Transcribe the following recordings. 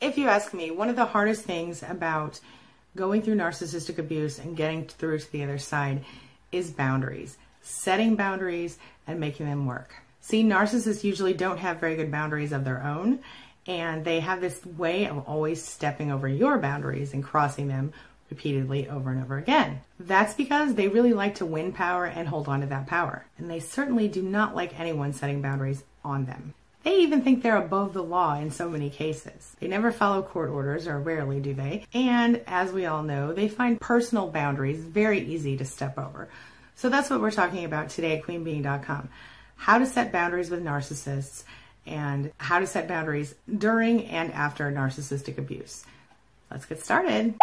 If you ask me, one of the hardest things about going through narcissistic abuse and getting through to the other side is boundaries, setting boundaries and making them work. See, narcissists usually don't have very good boundaries of their own, and they have this way of always stepping over your boundaries and crossing them repeatedly over and over again. That's because they really like to win power and hold on to that power, and they certainly do not like anyone setting boundaries on them. They even think they're above the law in so many cases. They never follow court orders, or rarely do they. And as we all know, they find personal boundaries very easy to step over. So that's what we're talking about today at queenbeeing.com. How to set boundaries with narcissists and how to set boundaries during and after narcissistic abuse. Let's get started.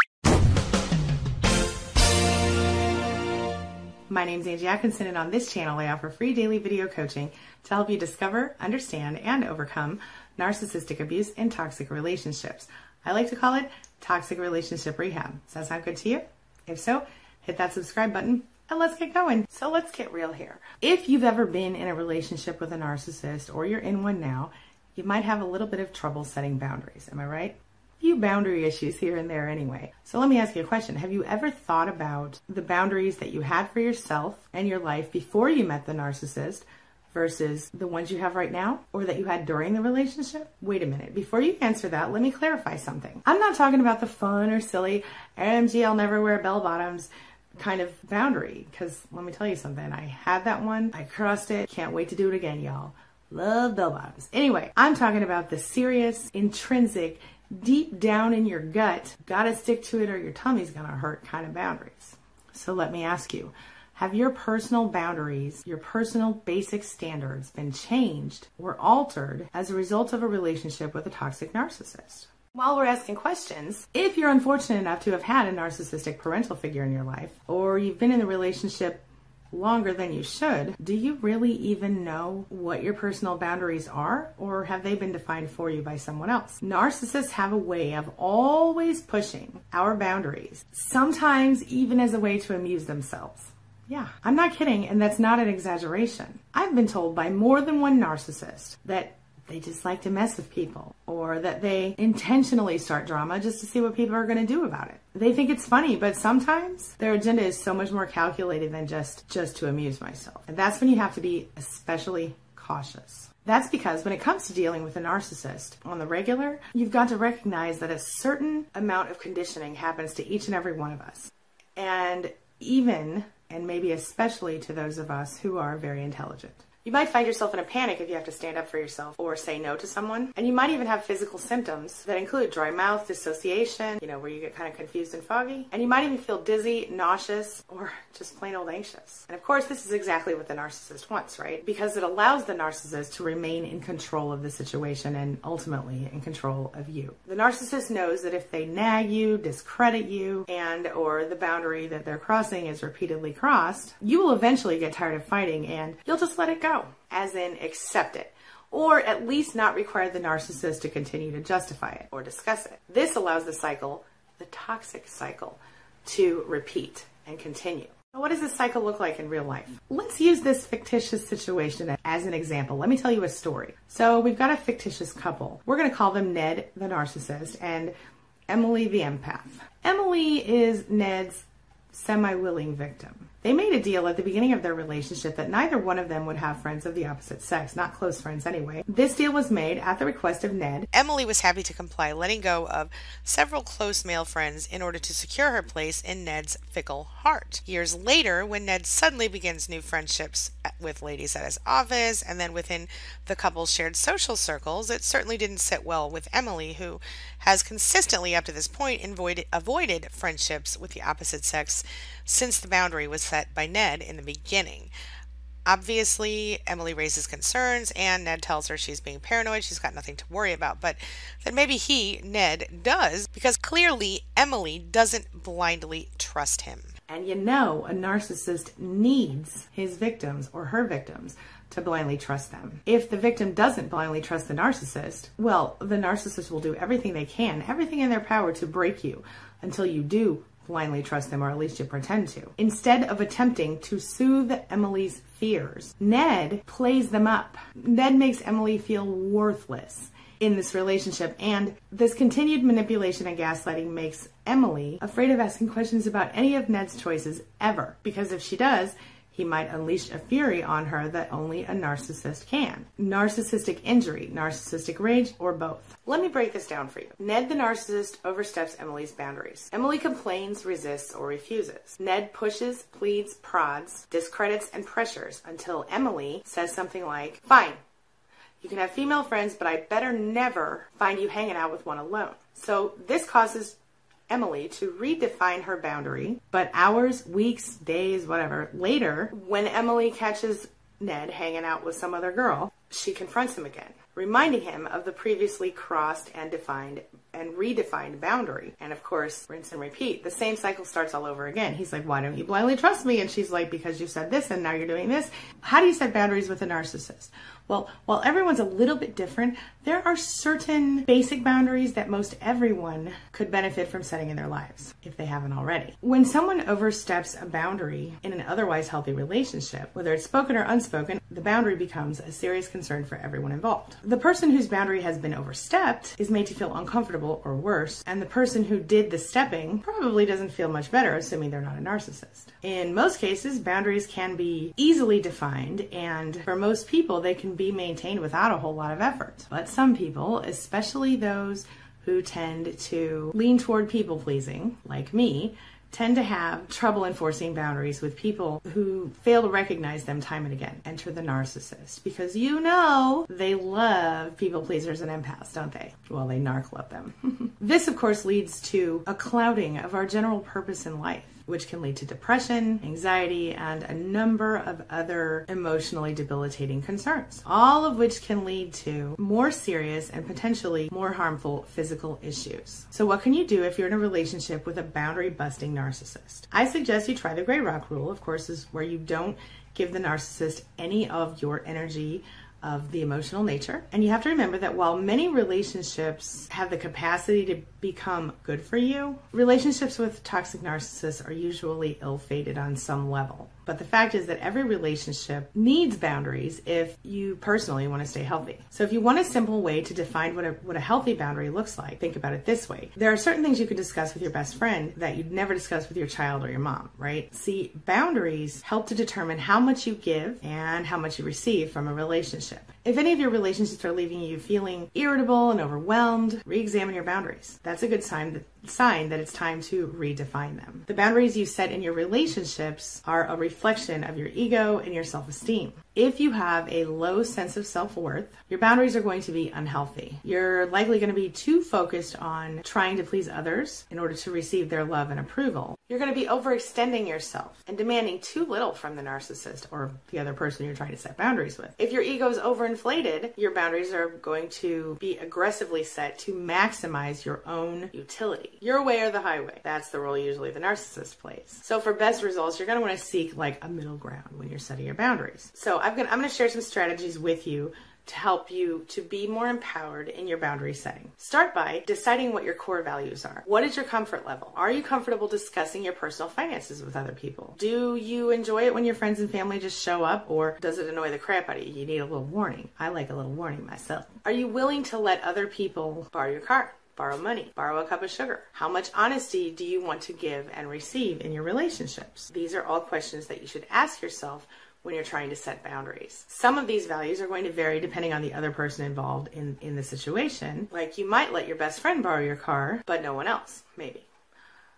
My name is Angie Atkinson, and on this channel, I offer free daily video coaching to help you discover, understand, and overcome narcissistic abuse and toxic relationships. I like to call it toxic relationship rehab. Does that sound good to you? If so, hit that subscribe button and let's get going. So let's get real here. If you've ever been in a relationship with a narcissist or you're in one now, you might have a little bit of trouble setting boundaries. Am I right? Few boundary issues here and there anyway. So let me ask you a question. Have you ever thought about the boundaries that you had for yourself and your life before you met the narcissist versus the ones you have right now or that you had during the relationship? Wait a minute. Before you answer that, let me clarify something. I'm not talking about the fun or silly, MG, I'll never wear bell bottoms kind of boundary because let me tell you something. I had that one. I crossed it. Can't wait to do it again, y'all. Love bell bottoms. Anyway, I'm talking about the serious, intrinsic, deep down in your gut, gotta stick to it or your tummy's gonna hurt kind of boundaries. So let me ask you have your personal boundaries, your personal basic standards been changed or altered as a result of a relationship with a toxic narcissist? While we're asking questions, if you're unfortunate enough to have had a narcissistic parental figure in your life, or you've been in a relationship longer than you should, do you really even know what your personal boundaries are, or have they been defined for you by someone else? Narcissists have a way of always pushing our boundaries, sometimes even as a way to amuse themselves. Yeah, I'm not kidding, and that's not an exaggeration. I've been told by more than one narcissist that they just like to mess with people or that they intentionally start drama just to see what people are going to do about it. They think it's funny, but sometimes their agenda is so much more calculated than just just to amuse myself. And that's when you have to be especially cautious. That's because when it comes to dealing with a narcissist on the regular, you've got to recognize that a certain amount of conditioning happens to each and every one of us. And even and maybe especially to those of us who are very intelligent. You might find yourself in a panic if you have to stand up for yourself or say no to someone. And you might even have physical symptoms that include dry mouth, dissociation, you know, where you get kind of confused and foggy. And you might even feel dizzy, nauseous, or just plain old anxious. And of course, this is exactly what the narcissist wants, right? Because it allows the narcissist to remain in control of the situation and ultimately in control of you. The narcissist knows that if they nag you, discredit you, and or the boundary that they're crossing is repeatedly crossed, you will eventually get tired of fighting and you'll just let it go as in accept it, or at least not require the narcissist to continue to justify it or discuss it. This allows the cycle, the toxic cycle, to repeat and continue. what does this cycle look like in real life? Let's use this fictitious situation as an example. Let me tell you a story. So we've got a fictitious couple. We're going to call them Ned, the narcissist, and Emily, the empath. Emily is Ned's semi willing victim. They made a deal at the beginning of their relationship that neither one of them would have friends of the opposite sex, not close friends anyway. This deal was made at the request of Ned. Emily was happy to comply, letting go of several close male friends in order to secure her place in Ned's fickle heart. Years later, when Ned suddenly begins new friendships with ladies at his office and then within the couple's shared social circles, it certainly didn't sit well with Emily, who has consistently up to this point avoided, avoided friendships with the opposite sex since the boundary was set by Ned in the beginning. Obviously, Emily raises concerns, and Ned tells her she's being paranoid, she's got nothing to worry about, but that maybe he, Ned, does, because clearly Emily doesn't blindly trust him. And you know, a narcissist needs his victims or her victims to blindly trust them. If the victim doesn't blindly trust the narcissist, well, the narcissist will do everything they can, everything in their power to break you until you do blindly trust them, or at least you pretend to. Instead of attempting to soothe Emily's fears, Ned plays them up. Ned makes Emily feel worthless. in this relationship. And this continued manipulation and gaslighting makes Emily afraid of asking questions about any of Ned's choices ever. Because if she does, he might unleash a fury on her that only a narcissist can. Narcissistic injury, narcissistic rage, or both. Let me break this down for you. Ned the narcissist oversteps Emily's boundaries. Emily complains, resists, or refuses. Ned pushes, pleads, prods, discredits, and pressures until Emily says something like, Fine, you can have female friends, but I better never find you hanging out with one alone. So this causes Emily to redefine her boundary, but hours, weeks, days, whatever later, when Emily catches Ned hanging out with some other girl, she confronts him again, reminding him of the previously crossed and defined and redefined boundary. And of course, rinse and repeat. The same cycle starts all over again. He's like, Why don't you blindly trust me? And she's like, Because you said this and now you're doing this. How do you set boundaries with a narcissist? Well, while everyone's a little bit different, there are certain basic boundaries that most everyone could benefit from setting in their lives if they haven't already. When someone oversteps a boundary in an otherwise healthy relationship, whether it's spoken or unspoken, the boundary becomes a serious concern for everyone involved. The person whose boundary has been overstepped is made to feel uncomfortable or worse, and the person who did the stepping probably doesn't feel much better, assuming they're not a narcissist. In most cases, boundaries can be easily defined, and for most people, they can be maintained without a whole lot of effort. But some people, especially those who tend to lean toward people pleasing, like me, tend to have trouble enforcing boundaries with people who fail to recognize them time and again. Enter the narcissist because you know they love people pleasers and empaths, don't they? Well, they narc love them. this, of course, leads to a clouding of our general purpose in life which can lead to depression, anxiety, and a number of other emotionally debilitating concerns, all of which can lead to more serious and potentially more harmful physical issues. So, what can you do if you're in a relationship with a boundary busting narcissist? I suggest you try the gray rock rule, of course, is where you don't give the narcissist any of your energy of the emotional nature. And you have to remember that while many relationships have the capacity to become good for you, relationships with toxic narcissists are usually ill fated on some level. But the fact is that every relationship needs boundaries if you personally want to stay healthy. So if you want a simple way to define what a, what a healthy boundary looks like, think about it this way. There are certain things you can discuss with your best friend that you'd never discuss with your child or your mom, right? See, boundaries help to determine how much you give and how much you receive from a relationship. If any of your relationships are leaving you feeling irritable and overwhelmed, re-examine your boundaries. That's a good sign that sign that it's time to redefine them. The boundaries you set in your relationships are a reflection of your ego and your self esteem. If you have a low sense of self worth, your boundaries are going to be unhealthy. You're likely going to be too focused on trying to please others in order to receive their love and approval. You're going to be overextending yourself and demanding too little from the narcissist or the other person you're trying to set boundaries with. If your ego is overinflated, your boundaries are going to be aggressively set to maximize your own utility. Your way or the highway. That's the role usually the narcissist plays. So for best results, you're going to want to seek like a middle ground when you're setting your boundaries. So I'm going to, I'm to share some strategies with you to help you to be more empowered in your boundary setting. Start by deciding what your core values are. What is your comfort level? Are you comfortable discussing your personal finances with other people? Do you enjoy it when your friends and family just show up or does it annoy the crap out of you? You need a little warning. I like a little warning myself. Are you willing to let other people borrow your car? borrow money, borrow a cup of sugar. How much honesty do you want to give and receive in your relationships? These are all questions that you should ask yourself when you're trying to set boundaries. Some of these values are going to vary depending on the other person involved in, in the situation. Like you might let your best friend borrow your car, but no one else, maybe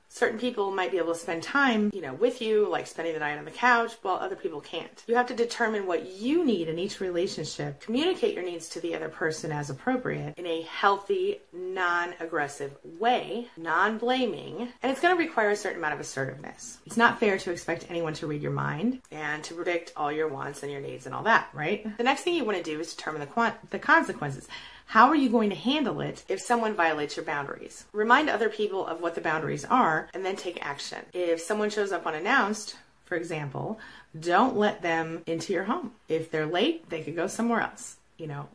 certain people might be able to spend time, you know, with you, like spending the night on the couch, while other people can't. You have to determine what you need in each relationship, communicate your needs to the other person as appropriate in a healthy, non aggressive way, non blaming, and it's going to require a certain amount of assertiveness. It's not fair to expect anyone to read your mind and to predict all your wants and your needs and all that, right? The next thing you want to do is determine the, the consequences. How are you going to handle it if someone violates your boundaries? Remind other people of what the boundaries are and then take action. If someone shows up unannounced, for example, don't let them into your home. If they're late, they could go somewhere else. You know,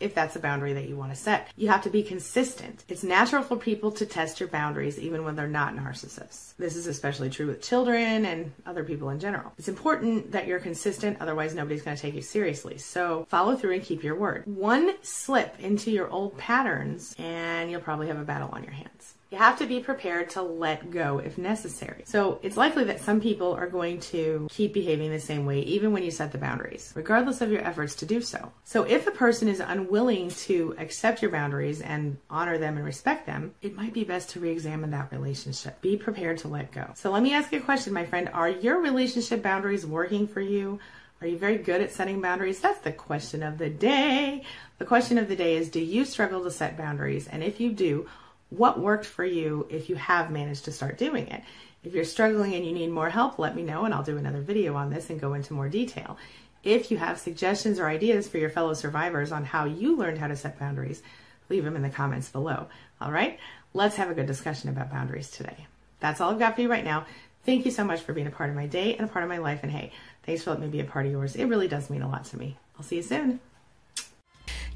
if that's a boundary that you want to set. You have to be consistent. It's natural for people to test your boundaries even when they're not narcissists. This is especially true with children and other people in general. It's important that you're consistent, otherwise, nobody's going to take you seriously. So follow through and keep your word. One slip into your old patterns, and you'll probably have a battle on your hands. You have to be prepared to let go if necessary. So it's likely that some people are going to keep behaving the same way even when you set the boundaries, regardless of your efforts to do so. So if a person is unwilling to accept your boundaries and honor them and respect them, it might be best to re examine that relationship. Be prepared to let go. So let me ask you a question, my friend. Are your relationship boundaries working for you? Are you very good at setting boundaries? That's the question of the day. The question of the day is Do you struggle to set boundaries? And if you do, what worked for you if you have managed to start doing it. If you're struggling and you need more help, let me know and I'll do another video on this and go into more detail. If you have suggestions or ideas for your fellow survivors on how you learned how to set boundaries, leave them in the comments below. All right, let's have a good discussion about boundaries today. That's all I've got for you right now. Thank you so much for being a part of my day and a part of my life. And hey, thanks for letting me be a part of yours. It really does mean a lot to me. I'll see you soon.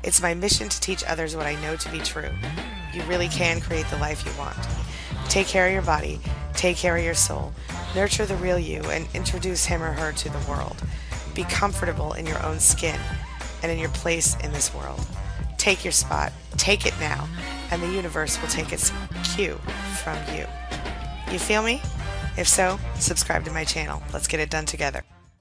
It's my mission to teach others what I know to be true. You really can create the life you want. Take care of your body, take care of your soul, nurture the real you, and introduce him or her to the world. Be comfortable in your own skin and in your place in this world. Take your spot, take it now, and the universe will take its cue from you. You feel me? If so, subscribe to my channel. Let's get it done together.